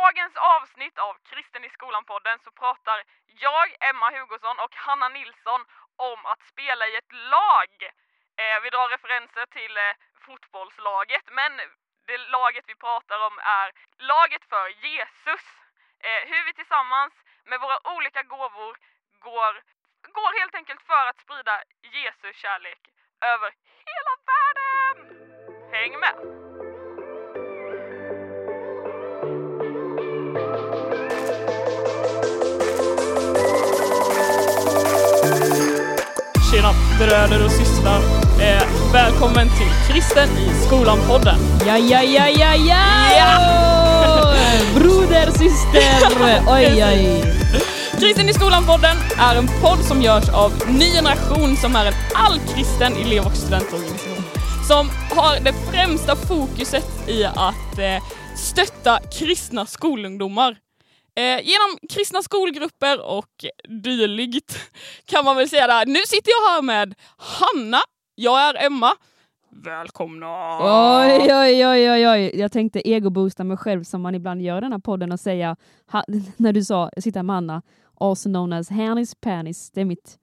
dagens avsnitt av Kristen i skolan-podden så pratar jag, Emma Hugosson och Hanna Nilsson om att spela i ett lag. Eh, vi drar referenser till eh, fotbollslaget, men det laget vi pratar om är laget för Jesus. Eh, hur vi tillsammans med våra olika gåvor går, går helt enkelt för att sprida Jesu kärlek över hela världen! Häng med! Tjena bröder och systrar! Eh, välkommen till Kristen i skolan-podden. Ja, ja, ja, ja, ja! Broder, syster, oj, oj. Kristen i skolan-podden är en podd som görs av Ny Generation som är en allkristen elev och studentorganisation som har det främsta fokuset i att eh, stötta kristna skolungdomar. Eh, genom kristna skolgrupper och dylikt kan man väl säga där. Nu sitter jag här med Hanna, jag är Emma. Välkomna! Oj, oj, oj, oj, oj. Jag tänkte egoboosta mig själv som man ibland gör i den här podden och säga, ha, när du sa, jag sitter här med Anna, also known as Hannis Panis. Det är mitt,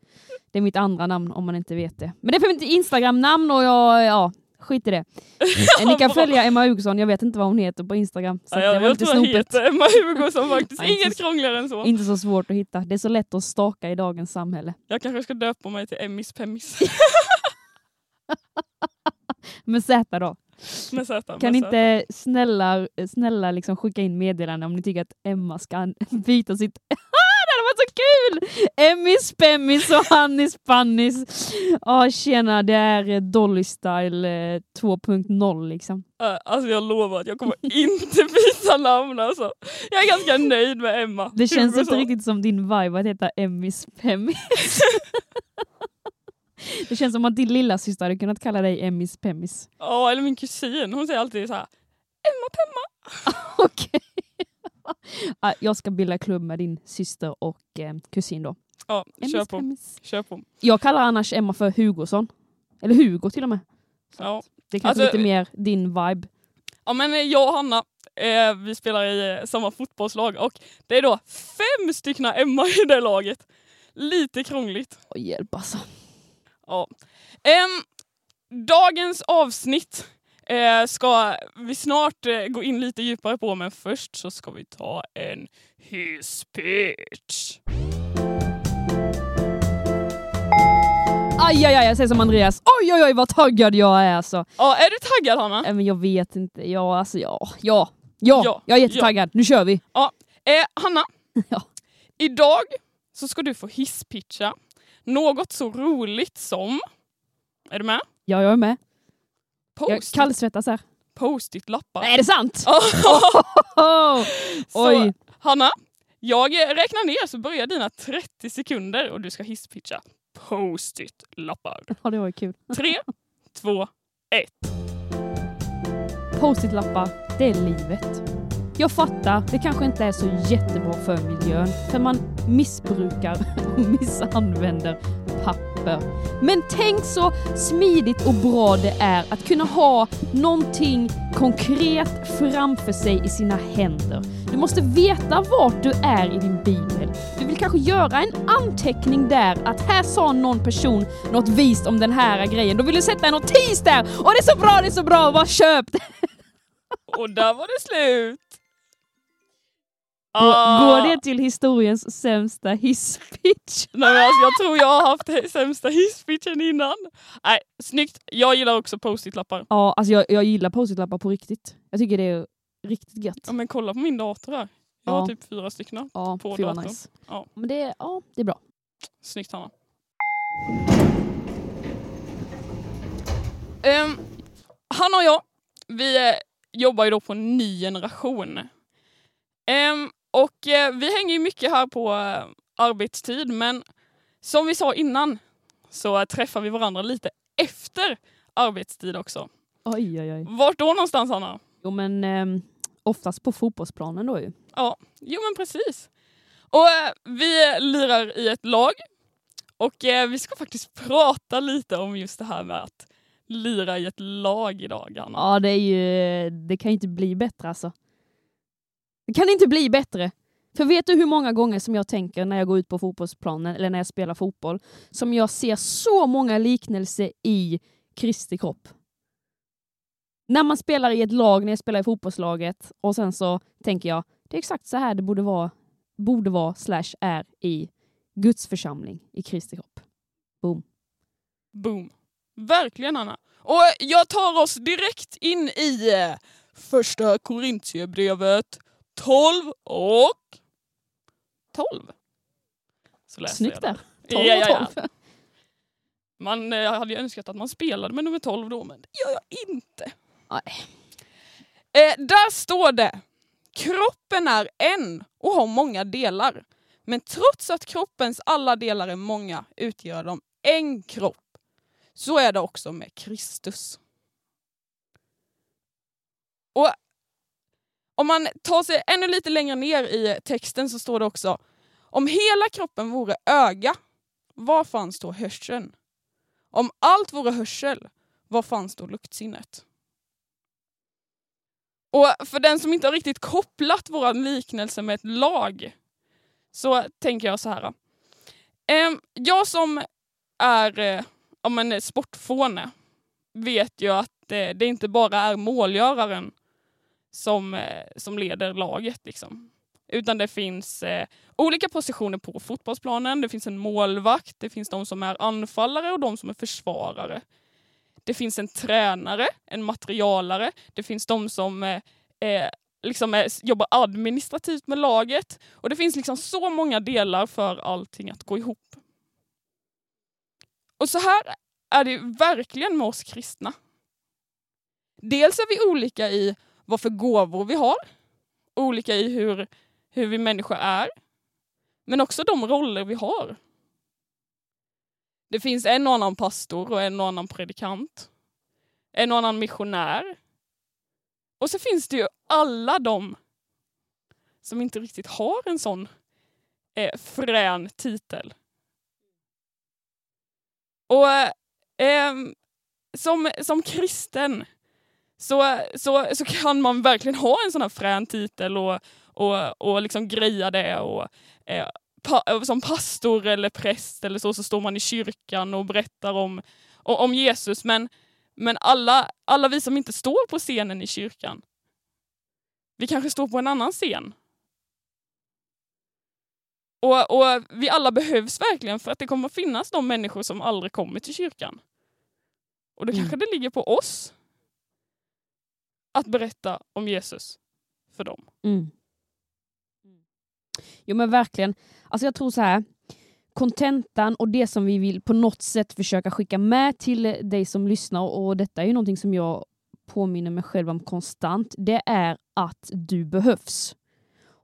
det är mitt andra namn om man inte vet det. Men det är för mitt Instagram-namn och jag, ja, skit i det. Eh, Ni kan följa Emma Hugosson, jag vet inte vad hon heter på Instagram. Så Ja, det jag, var jag lite tror jag snopet. heter Emma Hugosson faktiskt. Nej, inte Inget så- krångligare än så. Inte så svårt att hitta. Det är så lätt att staka i dagens samhälle. Jag kanske ska döpa mig till Emmis Pemmis. Med Z då. Med Z. med Kan Z. inte snälla, snälla liksom skicka in meddelande om ni tycker att Emma ska byta sitt... det varit så kul! Emmis, Pemmis och Hannis, Pannis. Ja, tjena, det är eh, Dolly Style eh, 2.0 liksom. Äh, Alltså jag lovar att jag kommer inte byta namn alltså. Jag är ganska nöjd med Emma. Det känns inte riktigt som din vibe att heta Emmis, Pemmis. det känns som att din lilla syster hade kunnat kalla dig Emmis, Pemmis. Ja, eller min kusin. Hon säger alltid så här. Emma Pemma. Okej. Ja, Jag ska bilda klubb med din syster och eh, kusin då. Ja, Emmis, kör på. Kör på. Jag kallar annars Emma för Hugosson. Eller Hugo till och med. Så Ja. Det är kanske Alltså- lite mer din vibe. ja, men eh, jag och Hanna, eh, vi spelar i eh, samma fotbollslag och det är då fem stycken Emma i det laget. Lite krångligt. Och hjälp alltså. Ja. Ehm, dagens avsnitt eh, ska vi snart eh, gå in lite djupare på men först så ska vi ta en hisspitch. Aj, aj, aj, jag säger som Andreas. Oj, oj, oj vad taggad jag är alltså. Ja, är du taggad Hanna? Äh, men jag vet inte. Ja, alltså ja. Ja, ja, Ja, jag är jättetaggad. Nu kör vi. Eh, Hanna, Ja. idag så ska du få hisspitcha något så roligt som, är du med? Ja, jag är med. Jag Post- kallsvettas här. Post-it-lappar. Är det sant? Oh, Så, oj. Hanna, jag räknar ner så börjar dina 30 sekunder och du ska hisspitcha post-it-lappar. Ja, det var ju kul. Tre, två, ett. Post-it-lappar, det är livet. Jag fattar, det kanske inte är så jättebra för miljön, för man missbrukar och missanvänder papper. Men tänk så smidigt och bra det är att kunna ha någonting konkret framför sig i sina händer. Du måste veta vart du är i din bibel. Du vill kanske göra en anteckning där att här sa någon person något vist om den här grejen. Då vill du sätta en notis där och det är så bra, det är så bra, bara köp det. Och där var det slut. Går- Ah. Går det till historiens sämsta hisspitch? Nej, alltså, jag tror jag har haft sämsta hisspitchen innan. Nej, snyggt. Jag gillar också post-it-lappar. Ja, alltså jag, jag gillar post-it-lappar på riktigt. Jag tycker det är riktigt gött. Ja, men kolla på min dator här. Jag Ja. har typ fyra stycken. Ja, på fy vad datorn. nice. Ja. Men det, är- ja, det är bra. Snyggt Hanna. Um, Hanna och jag, vi eh, jobbar ju då på ny generation. Ehm, och eh, vi hänger ju mycket här på eh, arbetstid men som vi sa innan så eh, träffar vi varandra lite efter arbetstid också. Oj, oj, oj. Vart då någonstans Hanna? Jo, men ehm, oftast på fotbollsplanen då ju. Ja, jo men precis. Och eh, vi lirar i ett lag och eh, vi ska faktiskt prata lite om just det här med att lira i ett lag idag, Anna. Ja, det är ju, det kan ju inte bli bättre alltså. Det kan inte bli bättre. För vet du hur många gånger som jag tänker när jag går ut på fotbollsplanen eller när jag spelar fotboll, som jag ser så många liknelser i Kristi kropp. När man spelar i ett lag, när jag spelar i fotbollslaget, och sen så tänker jag, det är exakt så här det borde vara, borde vara slash är i Guds församling, i Kristi kropp. Boom. Boom. Verkligen Anna. Och jag tar oss direkt in i eh, första Korintierbrevet 12 och 12. Så läser Snyggt jag där. det. 12 Ja, ja, ja. och 12. Man eh, hade ju önskat att man spelade med nummer 12 då, men det gör jag inte. Nej. Eh, där står det, kroppen är en och har många delar. Men trots att kroppens alla delar är många utgör de en kropp. Så är det också med Kristus. Och om man tar sig ännu lite längre ner i texten så står det också om hela kroppen vore öga, var fanns då hörseln? Om allt vore hörsel, var fanns då luktsinnet? Och för den som inte har riktigt kopplat vår liknelse med ett lag så tänker jag så här. Jag som är eh, om en sportfåne vet ju att eh, det inte bara är målgöraren som, eh, som leder laget. Liksom. Utan det finns eh, olika positioner på fotbollsplanen. Det finns en målvakt, det finns de som är anfallare och de som är försvarare. Det finns en tränare, en materialare, det finns de som eh, eh liksom eh, är, jobbar administrativt med laget. Och det finns liksom så många delar för allting att gå ihop. Och så här är det verkligen med oss kristna. Dels är vi olika i vad för gåvor vi har, olika i hur, hur vi människor är, men också de roller vi har. Det finns en och annan pastor och en och annan predikant, en och annan missionär. Och så finns det ju alla de som inte riktigt har en sån eh, frän titel. Och eh, som, som kristen så, så, så kan man verkligen ha en sån här frän titel och, och, och liksom greja det. Och, eh, pa, som pastor eller präst eller så, så står man i kyrkan och berättar om, om Jesus. Men, men alla, alla vi som inte står på scenen i kyrkan, vi kanske står på en annan scen. Och, och vi alla behövs verkligen för att det kommer finnas de människor som aldrig kommer till kyrkan. Och då Mm. kanske det ligger på oss att berätta om Jesus för dem. Mm. Jo men verkligen. Alltså jag tror så här. Kontentan och det som vi vill på något sätt försöka skicka med till dig som lyssnar och detta är ju någonting som jag påminner mig själv om konstant. Det är att du behövs.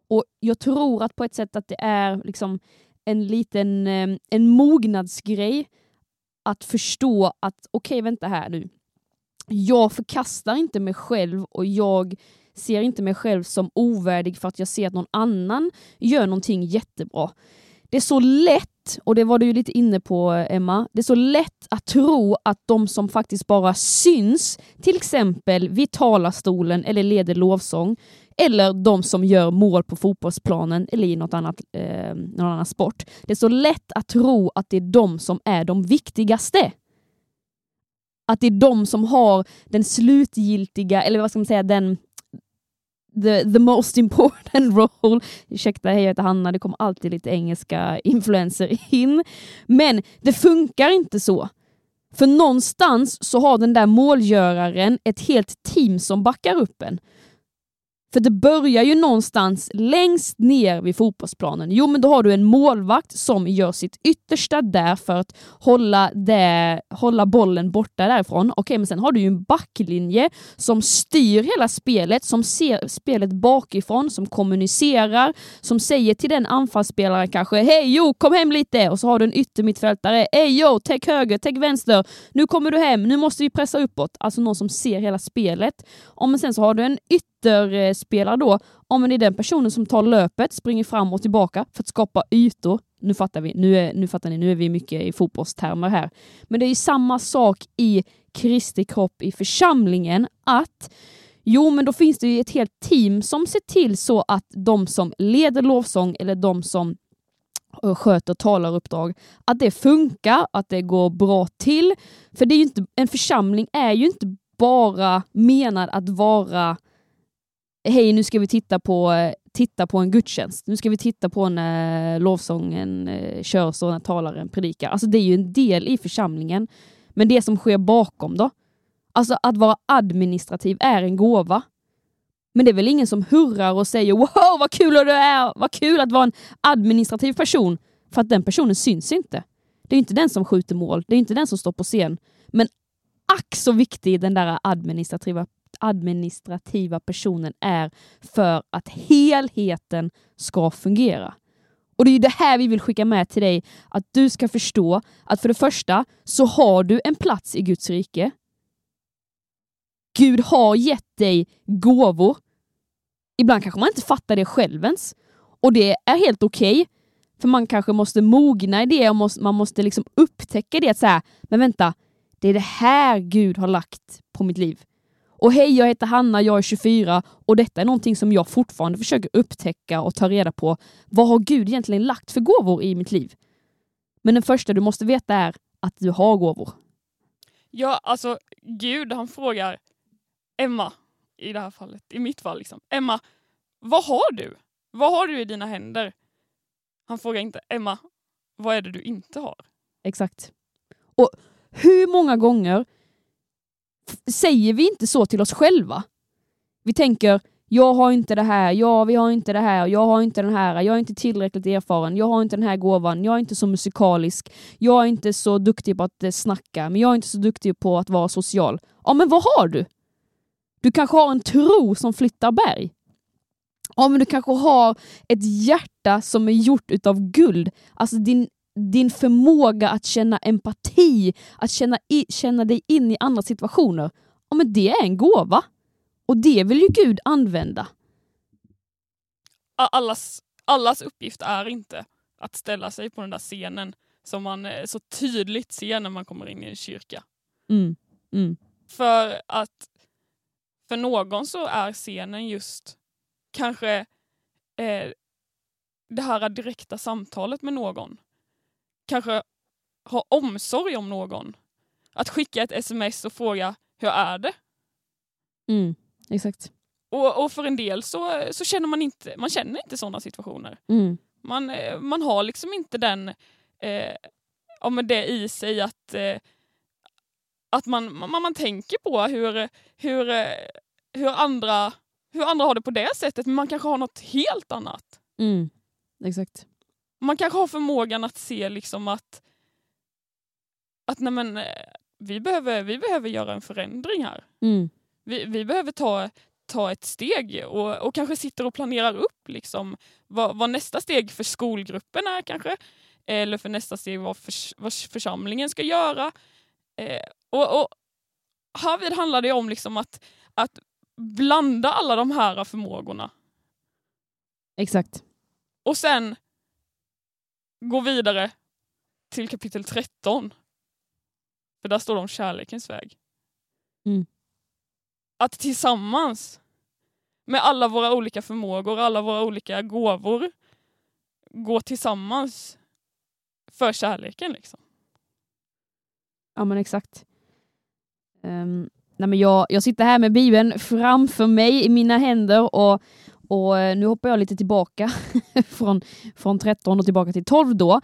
Och jag tror att på ett sätt att det är liksom en liten eh, en mognadsgrej att förstå att okej vänta här nu. Jag förkastar inte mig själv och jag ser inte mig själv som ovärdig för att jag ser att någon annan gör någonting jättebra. Det är så lätt, och det var du ju lite inne på Emma, det är så lätt att tro att de som faktiskt bara syns, till exempel vid talarstolen eller leder lovsång, eller de som gör mål på fotbollsplanen eller i något annat, eh, någon annan sport. Det är så lätt att tro att det är de som är de viktigaste. Att det är de som har den slutgiltiga, eller vad ska man säga, den the, the most important role. Ursäkta, hej jag heter Hanna, det kommer alltid lite engelska influenser in. Men det funkar inte så. För någonstans så har den där målgöraren ett helt team som backar upp en. För det börjar ju någonstans längst ner vid fotbollsplanen. Jo, men då har du en målvakt som gör sitt yttersta där för att hålla, det, hålla bollen borta därifrån. Okej, men sen har du ju en backlinje som styr hela spelet, som ser spelet bakifrån, som kommunicerar, som säger till den anfallsspelaren kanske hej jo, kom hem lite och så har du en yttermittfältare, hej jo, täck höger, täck vänster, nu kommer du hem, nu måste vi pressa uppåt. Alltså någon som ser hela spelet. Och men sen så har du en ytterspelare då, om det är den personen som tar löpet, springer fram och tillbaka för att skapa ytor. Nu fattar vi, nu, är, nu fattar ni, nu är vi mycket i fotbollstermer här. Men det är ju samma sak i Kristi kropp i församlingen, att Jo, men då finns det ju ett helt team som ser till så att de som leder lovsång eller de som eh, sköter talaruppdrag, att det funkar, att det går bra till. För det är ju inte, en församling är ju inte bara menad att vara hej nu ska vi titta på, titta på en gudstjänst, nu ska vi titta på när eh, lovsången eh, körs och när talaren predikar. Alltså det är ju en del i församlingen. Men det som sker bakom då? Alltså att vara administrativ är en gåva. Men det är väl ingen som hurrar och säger wow vad kul det är, vad kul att vara en administrativ person. För att den personen syns inte. Det är inte den som skjuter mål, det är inte den som står på scen. Men ack så viktig den där administrativa, administrativa personen är för att helheten ska fungera. Och det är det här vi vill skicka med till dig, att du ska förstå att för det första så har du en plats i Guds rike. Gud har gett dig gåvor. Ibland kanske man inte fattar det själv ens. Och det är helt okej. Okay, för man kanske måste mogna i det och man måste liksom upptäcka det. Att här, men vänta, det är det här Gud har lagt på mitt liv. Och hej, jag heter Hanna, jag är 24 och detta är någonting som jag fortfarande försöker upptäcka och ta reda på. Vad har Gud egentligen lagt för gåvor i mitt liv? Men den första du måste veta är att du har gåvor. Ja, alltså Gud han frågar Emma, i det här fallet, i mitt fall liksom. Emma, vad har du? Vad har du i dina händer? Han frågar inte Emma, vad är det du inte har? Exakt. Och hur många gånger säger vi inte så till oss själva? Vi tänker, jag har inte det här, ja vi har inte det här, jag har inte den här, jag är inte tillräckligt erfaren, jag har inte den här gåvan, jag är inte så musikalisk, jag är inte så duktig på att eh, snacka, men jag är inte så duktig på att vara social. Ja men vad har du? Du kanske har en tro som flyttar berg. Ja men du kanske har ett hjärta som är gjort utav guld. Alltså din din förmåga att känna empati, att känna, i, känna dig in i andra situationer, ja, men det är en gåva. Och det vill ju Gud använda. Allas, allas uppgift är inte att ställa sig på den där scenen som man eh, så tydligt ser när man kommer in i en kyrka. Mm. Mm. För att för någon så är scenen just kanske eh, det här direkta samtalet med någon kanske ha omsorg om någon. Att skicka ett sms och fråga hur är det? Mm, exakt. Och, och, för en del så, så känner man inte, man känner inte sådana situationer. Mm. Man, eh, man har liksom inte den, eh, ja, men det i sig att, eh, att man, man, man tänker på hur, hur, eh, hur, andra, hur andra har det på det sättet, men man kanske har något helt annat. Mm. Exakt. Man kanske har förmågan att se liksom att, att nej men, eh, vi, behöver, vi behöver göra en förändring här. Mm. Vi, vi behöver ta, ta ett steg och, och kanske sitter och planerar upp liksom vad, vad nästa steg för skolgruppen är kanske. Eller för nästa steg vad, för, vad församlingen ska göra. Eh, och, och Härvid handlar det om liksom att, att blanda alla de här förmågorna. Exakt. Och sen gå vidare till kapitel 13. För där står det om kärlekens väg. Mm. Att tillsammans med alla våra olika förmågor, alla våra olika gåvor gå tillsammans för kärleken. Liksom. Ja men exakt. Um, nej, men jag, jag sitter här med Bibeln framför mig i mina händer och och eh, nu hoppar jag lite tillbaka från, från 13 och tillbaka till 12 då.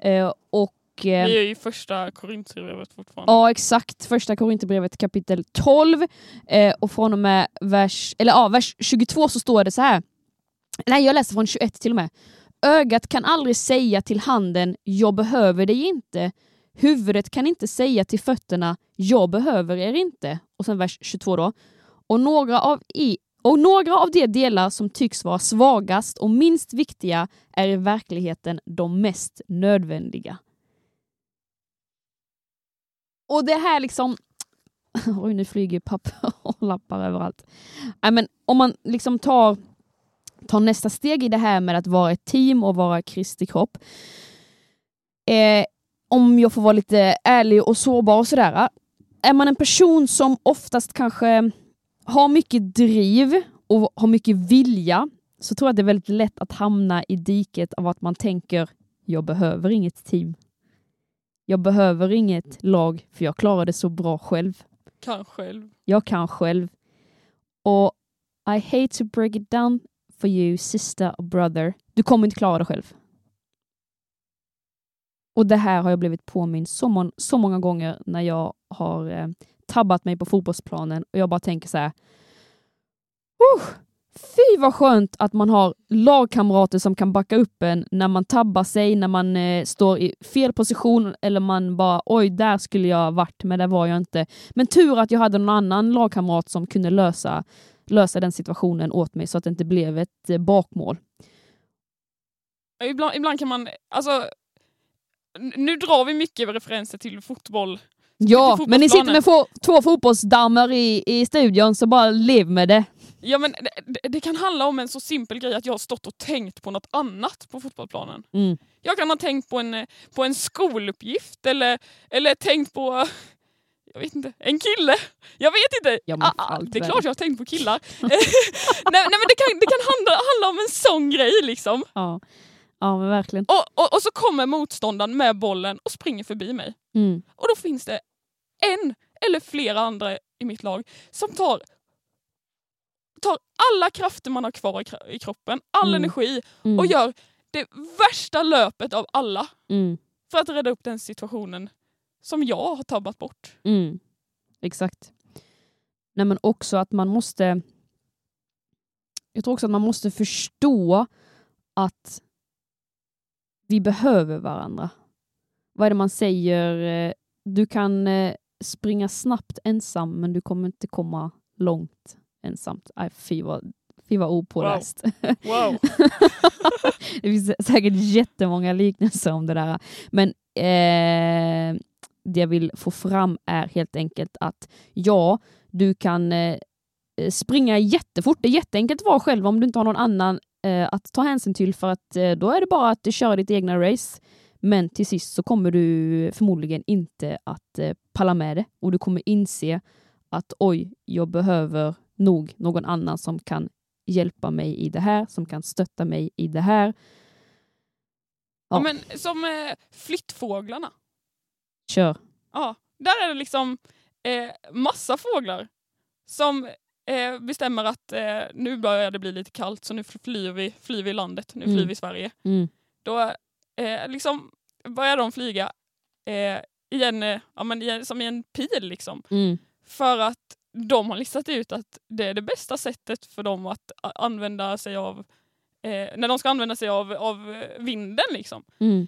Eh, och, eh, Vi är i första Korinthierbrevet fortfarande. Ja exakt, första Korinthierbrevet kapitel 12 eh, och från och med vers, eller, ja, vers 22 så står det så här. Nej jag läser från 21 till och med. Ögat kan aldrig säga till handen jag behöver dig inte. Huvudet kan inte säga till fötterna jag behöver er inte. Och sen vers 22 då. Och några av, i, och några av de delar som tycks vara svagast och minst viktiga är i verkligheten de mest nödvändiga. Och det här liksom... Oj, nu flyger papper och lappar överallt. Nej, men om man liksom tar, tar nästa steg i det här med att vara ett team och vara Kristi kropp. Eh, om jag får vara lite ärlig och sårbar och sådär. Eh, är man en person som oftast kanske har mycket driv och har mycket vilja så tror jag det är väldigt lätt att hamna i diket av att man tänker jag behöver inget team. Jag behöver inget lag för jag klarar det så bra själv. Kan själv. Jag kan själv. Och I hate to break it down for you sister och brother. Du kommer inte klara det själv. Och det här har jag blivit påmind så, må så många gånger när jag har eh, tabbat mig på fotbollsplanen och jag bara tänker så här. Uh, fy vad skönt att man har lagkamrater som kan backa upp en när man tabbar sig, när man eh, står i fel position eller man bara oj, där skulle jag varit, men där var jag inte. Men tur att jag hade någon annan lagkamrat som kunde lösa, lösa den situationen åt mig så att det inte blev ett eh, bakmål. Ibland, ibland kan man, alltså, nu drar vi mycket referenser till fotboll. Ja, men ni sitter med få, två fotbollsdamer i, i studion, så bara lev med det. Ja, men det, det, kan handla om en så simpel grej att jag har stått och tänkt på något annat på fotbollsplanen. Mm. Jag kan ha tänkt på en, på en skoluppgift eller, eller tänkt på jag vet inte, en kille. Jag vet inte. Ja, Ah, ah, det är klart jag har tänkt på killar. nej, nej men det kan, det kan handla, handla om en sån grej liksom. Ja. Ja, men verkligen. Och, och, och så kommer motståndaren med bollen och springer förbi mig. Mm. Och då finns det en eller flera andra i mitt lag som tar, tar alla krafter man har kvar i, kro- i kroppen, all Mm. energi Mm. och gör det värsta löpet av alla Mm. för att rädda upp den situationen som jag har tabbat bort. Mm. Exakt. Nej, men också att man måste... Jag tror också att man måste förstå att vi behöver varandra. Vad är det man säger? Eh, Du kan eh, springa snabbt ensam, men du kommer inte komma långt ensamt. Aj, fy vad, fy vad opåläst. Wow. det finns säkert jättemånga liknelser om det där. Men eh, det jag vill få fram är helt enkelt att ja, du kan eh, springa jättefort. Det är jätteenkelt att vara själv om du inte har någon annan att ta hänsyn till för att eh, då är det bara att du kör ditt egna race. Men till sist så kommer du förmodligen inte att eh, palla med det och du kommer inse att oj, jag behöver nog någon annan som kan hjälpa mig i det här, som kan stötta mig i det här. Ja. Ja. men som eh, flyttfåglarna. Kör. Ja, där är det liksom eh, massa fåglar som eh, bestämmer att eh, nu börjar det bli lite kallt så nu flyr vi, flyr vi landet, nu Mm. flyr vi Sverige. Mm. Då eh, liksom börjar de flyga eh, i en, eh, ja, men i en, som i en pil liksom. Mm. För att de har listat ut att det är det bästa sättet för dem att använda sig av eh, när de ska använda sig av, av vinden. Liksom. Mm.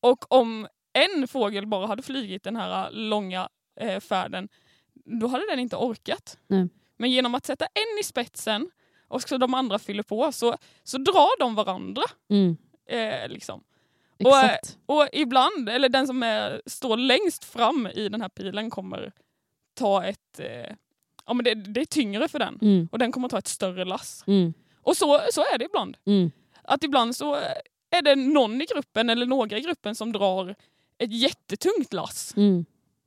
Och om en fågel bara hade flugit den här långa eh, färden, då hade den inte orkat. Nej. Men genom att sätta en i spetsen och så de andra fyller på så, så drar de varandra. Mm. Eh, liksom. Och, eh. Och ibland, eller den som är, står längst fram i den här pilen kommer ta ett... Eh, ja, men det, det är tyngre för den Mm. och den kommer ta ett större lass. Mm. Och så, så är det ibland. Mm. Att ibland så är det någon i gruppen eller några i gruppen som drar ett jättetungt lass. Mm.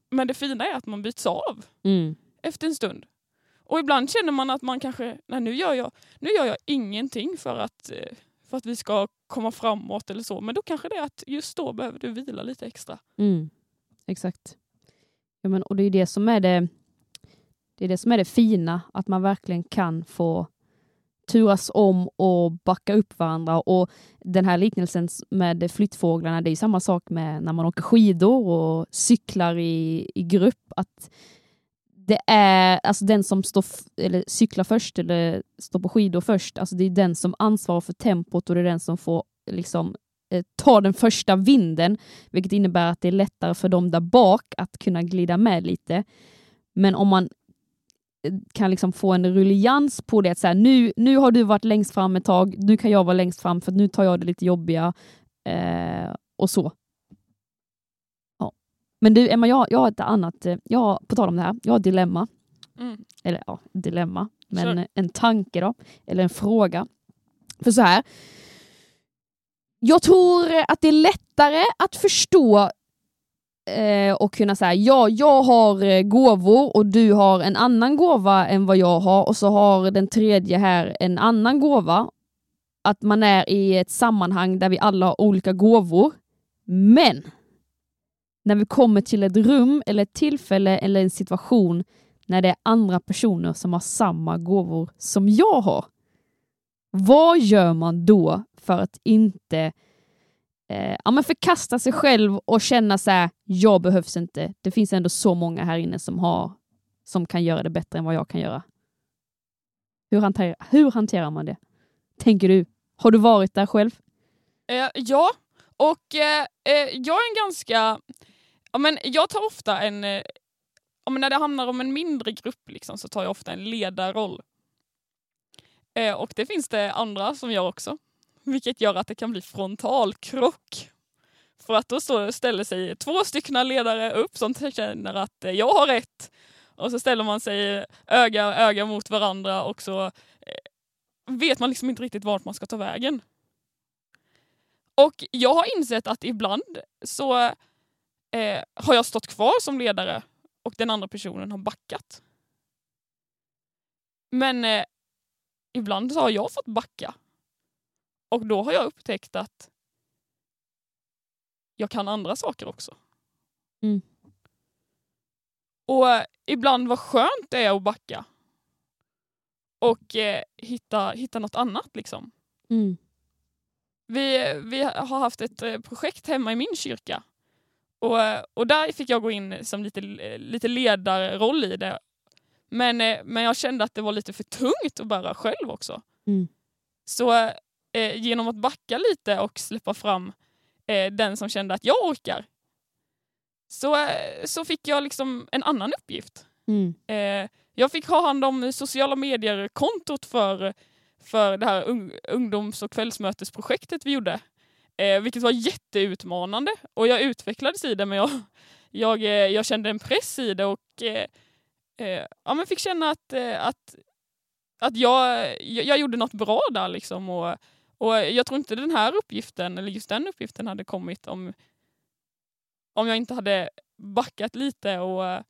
Men det fina är att man byts av Mm. efter en stund. Och ibland känner man att man kanske, nej nu gör jag, nu gör jag ingenting för att, eh, för att vi ska komma framåt eller så. Men då kanske det är att just då behöver du vila lite extra. Mm. Exakt. Ja, men, och det är det som är det, det är det som är det fina, att man verkligen kan få turas om och backa upp varandra. Och den här liknelsen med flyttfåglarna, det är ju samma sak med när man åker skidor och cyklar i, i grupp. Att det är alltså den som står eller cyklar först eller står på skidor först, alltså det är den som ansvarar för tempot och det är den som får liksom eh, ta den första vinden, vilket innebär att det är lättare för dem där bak att kunna glida med lite. Men om man eh, kan liksom få en ruljans på det, att så här, nu, nu har du varit längst fram ett tag, nu kan jag vara längst fram för nu tar jag det lite jobbiga eh, och så. Men du Emma, jag, jag har ett annat, eh, jag på tal om det här, jag har ett dilemma, Mm. eller ja, dilemma, men Kör. en tanke då, eller en fråga. För så här, jag tror att det är lättare att förstå eh, och kunna säga ja, jag har eh, gåvor och du har en annan gåva än vad jag har och så har den tredje här en annan gåva. Att man är i ett sammanhang där vi alla har olika gåvor. Men när vi kommer till ett rum eller ett tillfälle eller en situation när det är andra personer som har samma gåvor som jag har. Vad gör man då för att inte eh, ja, men förkasta sig själv och känna så här, jag behövs inte. Det finns ändå så många här inne som, har, som kan göra det bättre än vad jag kan göra. Hur, hanterar, hur hanterar man det? Tänker du? Har du varit där själv? Eh, ja, och eh, eh jag är en ganska... Ja, men jag tar ofta en... Eh, ja, men när det handlar om en mindre grupp liksom, så tar jag ofta en ledarroll. Eh, och det finns det andra som gör också. Vilket gör att det kan bli frontalkrock. För att då står, ställer sig två stycken ledare upp som känner att eh, jag har rätt. Och så ställer man sig öga öga mot varandra och så eh, vet man liksom inte riktigt vart man ska ta vägen. Och jag har insett att ibland så eh, har jag stått kvar som ledare och den andra personen har backat. Men eh, ibland har jag fått backa. Och då har jag upptäckt att jag kan andra saker också. Mm. Och eh, ibland vad skönt det är att backa. Och eh, hitta, hitta något annat liksom. Mm. Vi, vi har haft ett eh, projekt hemma i min kyrka. Och, eh, och där fick jag gå in som lite, lite ledarroll i det. Men, eh, men jag kände att det var lite för tungt att bära själv också. Mm. Så eh, genom att backa lite och släppa fram eh, den som kände att jag orkar så, eh, så fick jag liksom en annan uppgift. Mm. Eh, jag fick ha hand om sociala medier-kontot för, för det här ung, ungdoms och kvällsmötesprojektet vi gjorde. Eh, vilket var jätteutmanande och jag utvecklades i det men jag, jag, eh, jag kände en press i det och eh, eh, ja, men fick känna att, eh, att, att jag, jag, jag gjorde något bra där. Liksom och, och jag tror inte den här uppgiften, eller just den uppgiften, hade kommit om, om jag inte hade backat lite och,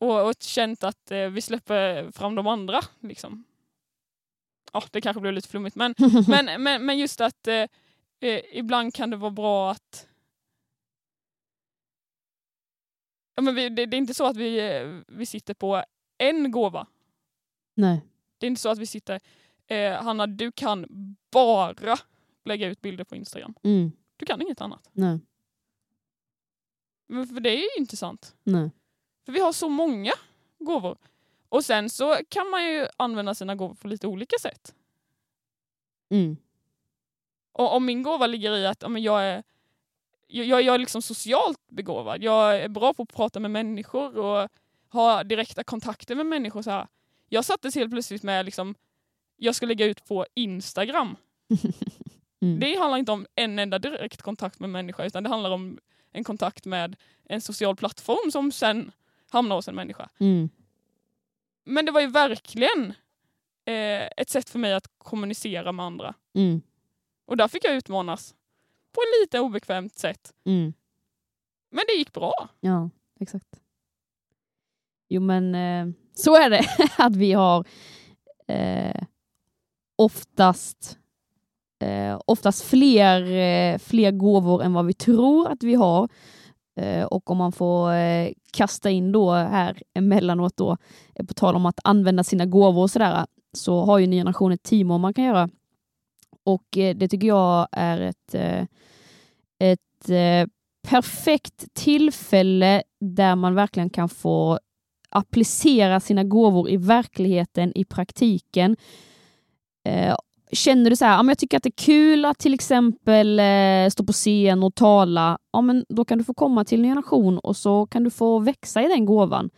och, och känt att eh, vi släpper fram de andra. Liksom. Ja, det kanske blev lite flummigt, men, men, men, men just att eh, eh, ibland kan det vara bra att Ja, men vi, det, det är inte så att vi, eh, vi sitter på en gåva. Nej. Det är inte så att vi sitter, eh, Hanna du kan bara lägga ut bilder på Instagram. Mm. Du kan inget annat. Nej. Men för det är ju inte sant. Nej. För vi har så många gåvor. Och sen så kan man ju använda sina gåvor på lite olika sätt. Mm. Och om min gåva ligger i att ja, jag är jag, jag, jag är liksom socialt begåvad. Jag är bra på att prata med människor och ha direkta kontakter med människor. Så här. Jag sattes helt plötsligt med liksom, jag ska lägga ut på Instagram. Mm. Det handlar inte om en enda direkt kontakt med människa utan det handlar om en kontakt med en social plattform som sen hamnar hos en människa. Mm. Men det var ju verkligen eh, ett sätt för mig att kommunicera med andra. Mm. Och där fick jag utmanas på ett lite obekvämt sätt. Mm. Men det gick bra. Ja, exakt. Jo men eh, så är det att vi har eh, oftast eh, oftast fler, eh, fler gåvor än vad vi tror att vi har. Eh, och om man får eh, kasta in då här emellanåt då, eh, på tal om att använda sina gåvor och sådär, så har ju Ny Generation ett teamår man kan göra. Och det tycker jag är ett, ett perfekt tillfälle där man verkligen kan få applicera sina gåvor i verkligheten, i praktiken. Känner du så här, ja, men jag tycker att det är kul att till exempel eh, stå på scen och tala, ja, men då kan du få komma till en generation och så kan du få växa i den gåvan.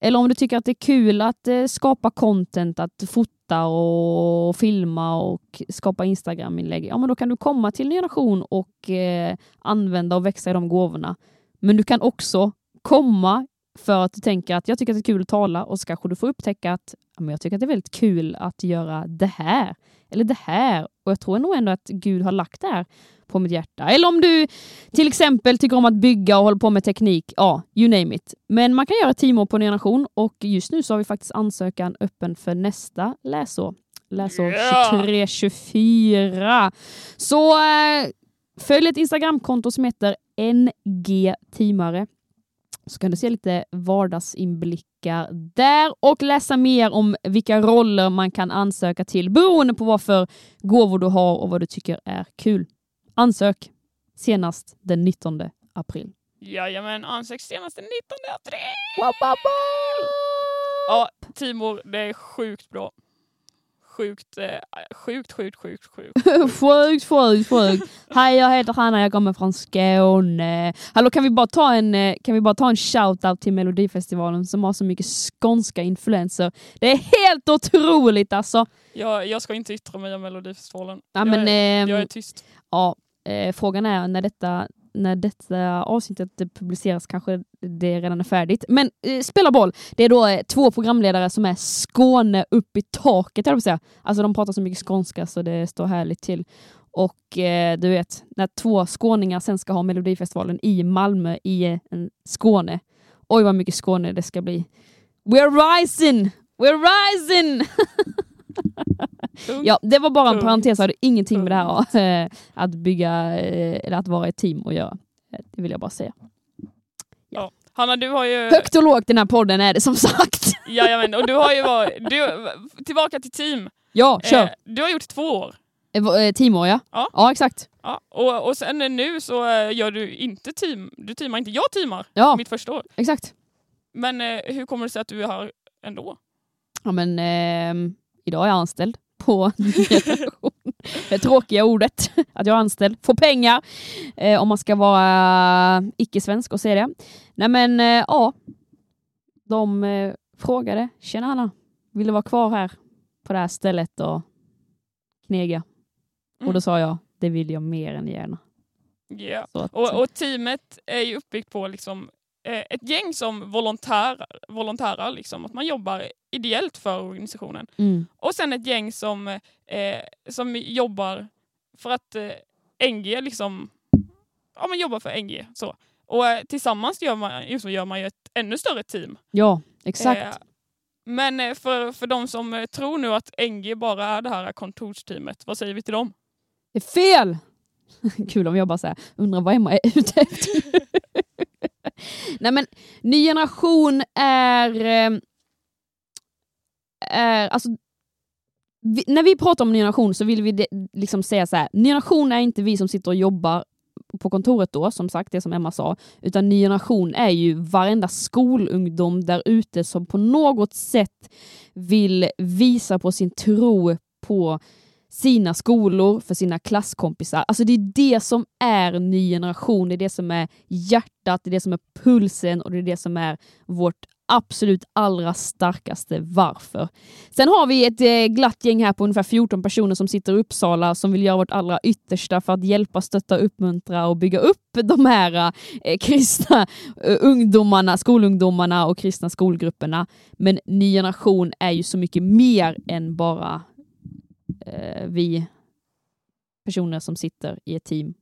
Eller om du tycker att det är kul att eh, skapa content, att fota och filma och skapa Instagram-inlägg, ja men då kan du komma till en generation och eh, använda och växa i de gåvorna. Men du kan också komma för att du tänker att jag tycker att det är kul att tala och så kanske du får upptäcka att men jag tycker att det är väldigt kul att göra det här, eller det här. Och jag tror nog ändå att Gud har lagt det här på mitt hjärta. Eller om du till exempel tycker om att bygga och håller på med teknik, ja, you name it. Men man kan göra teamår på Nya Nation och just nu så har vi faktiskt ansökan öppen för nästa läsår. Läsår Ja. 23-24. Så eh, följ ett Instagramkonto som heter NG Teamare så kan du se lite vardagsinblickar där och läsa mer om vilka roller man kan ansöka till beroende på vad för gåvor du har och vad du tycker är kul. Ansök senast den 19 april. Jajamän, ansök senast den 19 april! Wap, wap, Ja, Timor, det är sjukt bra. Sjukt, eh, sjukt, sjukt, sjukt, sjukt. Sjukt, sjukt, sjukt. Hej, jag heter Hanna, jag kommer från Skåne. Hallå, kan vi bara ta en, eh, kan vi bara ta en shout-out till Melodifestivalen som har så mycket skånska influenser. Det är helt otroligt alltså. Jag, jag ska inte yttra mig om Melodifestivalen. Ja, jag, men, är, ehm, jag är tyst. Ja, eh, frågan är när detta, när detta avsnittet publiceras kanske det redan är färdigt. Men eh, spela boll. Det är då eh, två programledare som är Skåne upp i taket, jag säga. Alltså de pratar så mycket skånska så det står härligt till. Och eh, du vet, när två skåningar sen ska ha Melodifestivalen i Malmö i eh, en Skåne. Oj vad mycket Skåne det ska bli. We're rising! We're rising! Ja, det var bara en parentes, det hade ingenting med det här eh, att bygga eh, eller att vara ett team att göra. Eh, Det vill jag bara säga. Hanna, du har ju... Högt och lågt i den här podden är det som sagt. Jajamän, och du har ju varit... Du, tillbaka till team. Ja, kör. Eh, du har gjort två år. Eh, eh, Teamår ja. Ja. ja, exakt. Ja, och, och sen nu så eh, gör du inte team. Du teamar inte. Jag teamar Ja, mitt första år. exakt. Men eh, hur kommer det sig att du är här ändå? Ja, men ehm, idag är jag anställd på det tråkiga ordet att jag är anställd, får pengar eh, om man ska vara icke-svensk och säga det. Nej men eh, ja, de eh, frågade, tjena Hanna, vill du vara kvar här på det här stället och knega? Och Mm. då sa jag, det vill jag mer än gärna. Så att, Och, och teamet är ju uppbyggt på liksom, ett gäng som volontärer, volontärer liksom, att man jobbar ideellt för organisationen. mm, Och sen ett gäng som, eh, som jobbar för att eh, NG liksom, ja man jobbar för NG. Så. Och eh, tillsammans gör man, så gör man ju ett ännu större team. ja, exakt. Eh, men eh, för, för de som eh, tror nu att NG bara är det här kontorsteamet, vad säger vi till dem? Det är fel! Kul om jag bara säger undrar vad Emma är ute efter. Nej men, ny generation är... Eh, är alltså, vi, när vi pratar om ny generation så vill vi de, liksom säga så här, ny generation är inte vi som sitter och jobbar på kontoret då, som sagt, det som Emma sa, utan ny generation är ju varenda skolungdom där ute som på något sätt vill visa på sin tro på sina skolor, för sina klasskompisar. Alltså det är det som är ny generation, det är det som är hjärtat, det är det som är pulsen och det är det som är vårt absolut allra starkaste varför. Sen har vi ett eh, glatt gäng här på ungefär 14 personer som sitter i Uppsala som vill göra vårt allra yttersta för att hjälpa, stötta, uppmuntra och bygga upp de här eh, kristna eh, ungdomarna, skolungdomarna och kristna skolgrupperna. Men ny generation är ju så mycket mer än bara vi personer som sitter i ett team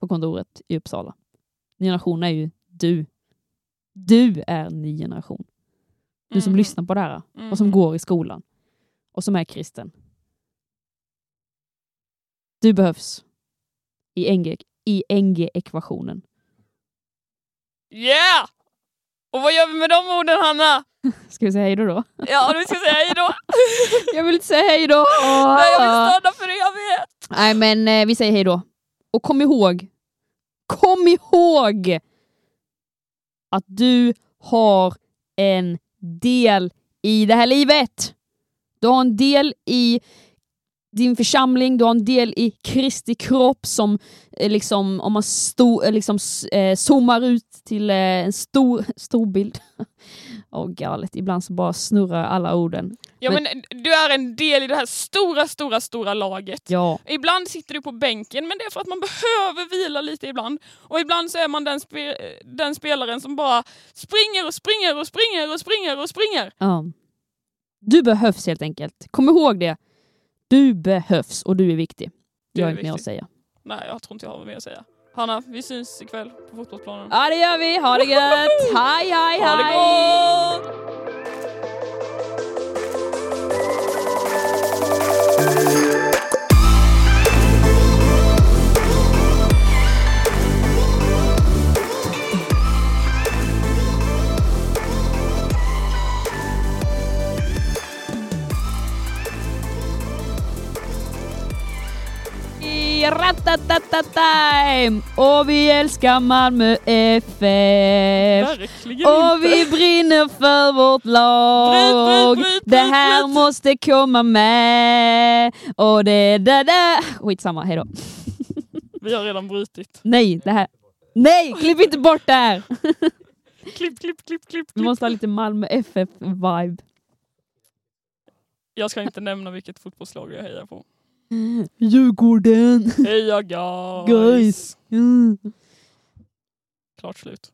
på kontoret i Uppsala. Ny generation är ju du. Du är ny generation. Du som Mhm. lyssnar på det här och som Mhm. går i skolan och som är kristen. Du behövs i NG i NG-ekvationen. Yeah! Och vad gör vi med de orden Hanna? Ska vi säga hej då? Ja, du ska säga hej då. Jag vill inte säga hej då! Nej, jag vill stanna för evighet. Nej men eh, vi säger hej då. Och kom ihåg, kom ihåg att du har en del i det här livet. Du har en del i din församling, du har en del i Kristi kropp som eh, liksom, om man sto, eh, liksom, eh, zoomar ut till eh, en stor, stor bild. Åh galet, ibland så bara snurrar alla orden. Ja, men du är en del i det här stora, stora, stora laget. Ja, Ibland sitter du på bänken, men det är för att man behöver vila lite ibland. Och ibland så är man den, spe den spelaren som bara springer och springer och springer och springer och springer. ja. Du behövs helt enkelt. Kom ihåg det. Du behövs och du är viktig. Du Jag har inte mer att säga. Nej, jag tror inte jag har mer att säga. Hanna, vi syns ikväll på fotbollsplanen. Ja det gör vi. Ha det gött. Hej hej Ha det hej. gott! Ratatatatime. Och vi älskar Malmö FF. Verkligen Och inte. vi brinner för vårt lag. Bryt, bryt, bryt, det här måste komma med. Och det där där. Skitsamma, hejdå. Vi har redan brutit. Nej, det här. Nej, klipp inte bort det här. Klipp, klipp, klipp, klipp, Vi måste ha lite Malmö FF-vibe. Jag ska inte nämna vilket fotbollslag jag hejar på. Djurgården. Heja guys! Guys. Mm. Klart slut.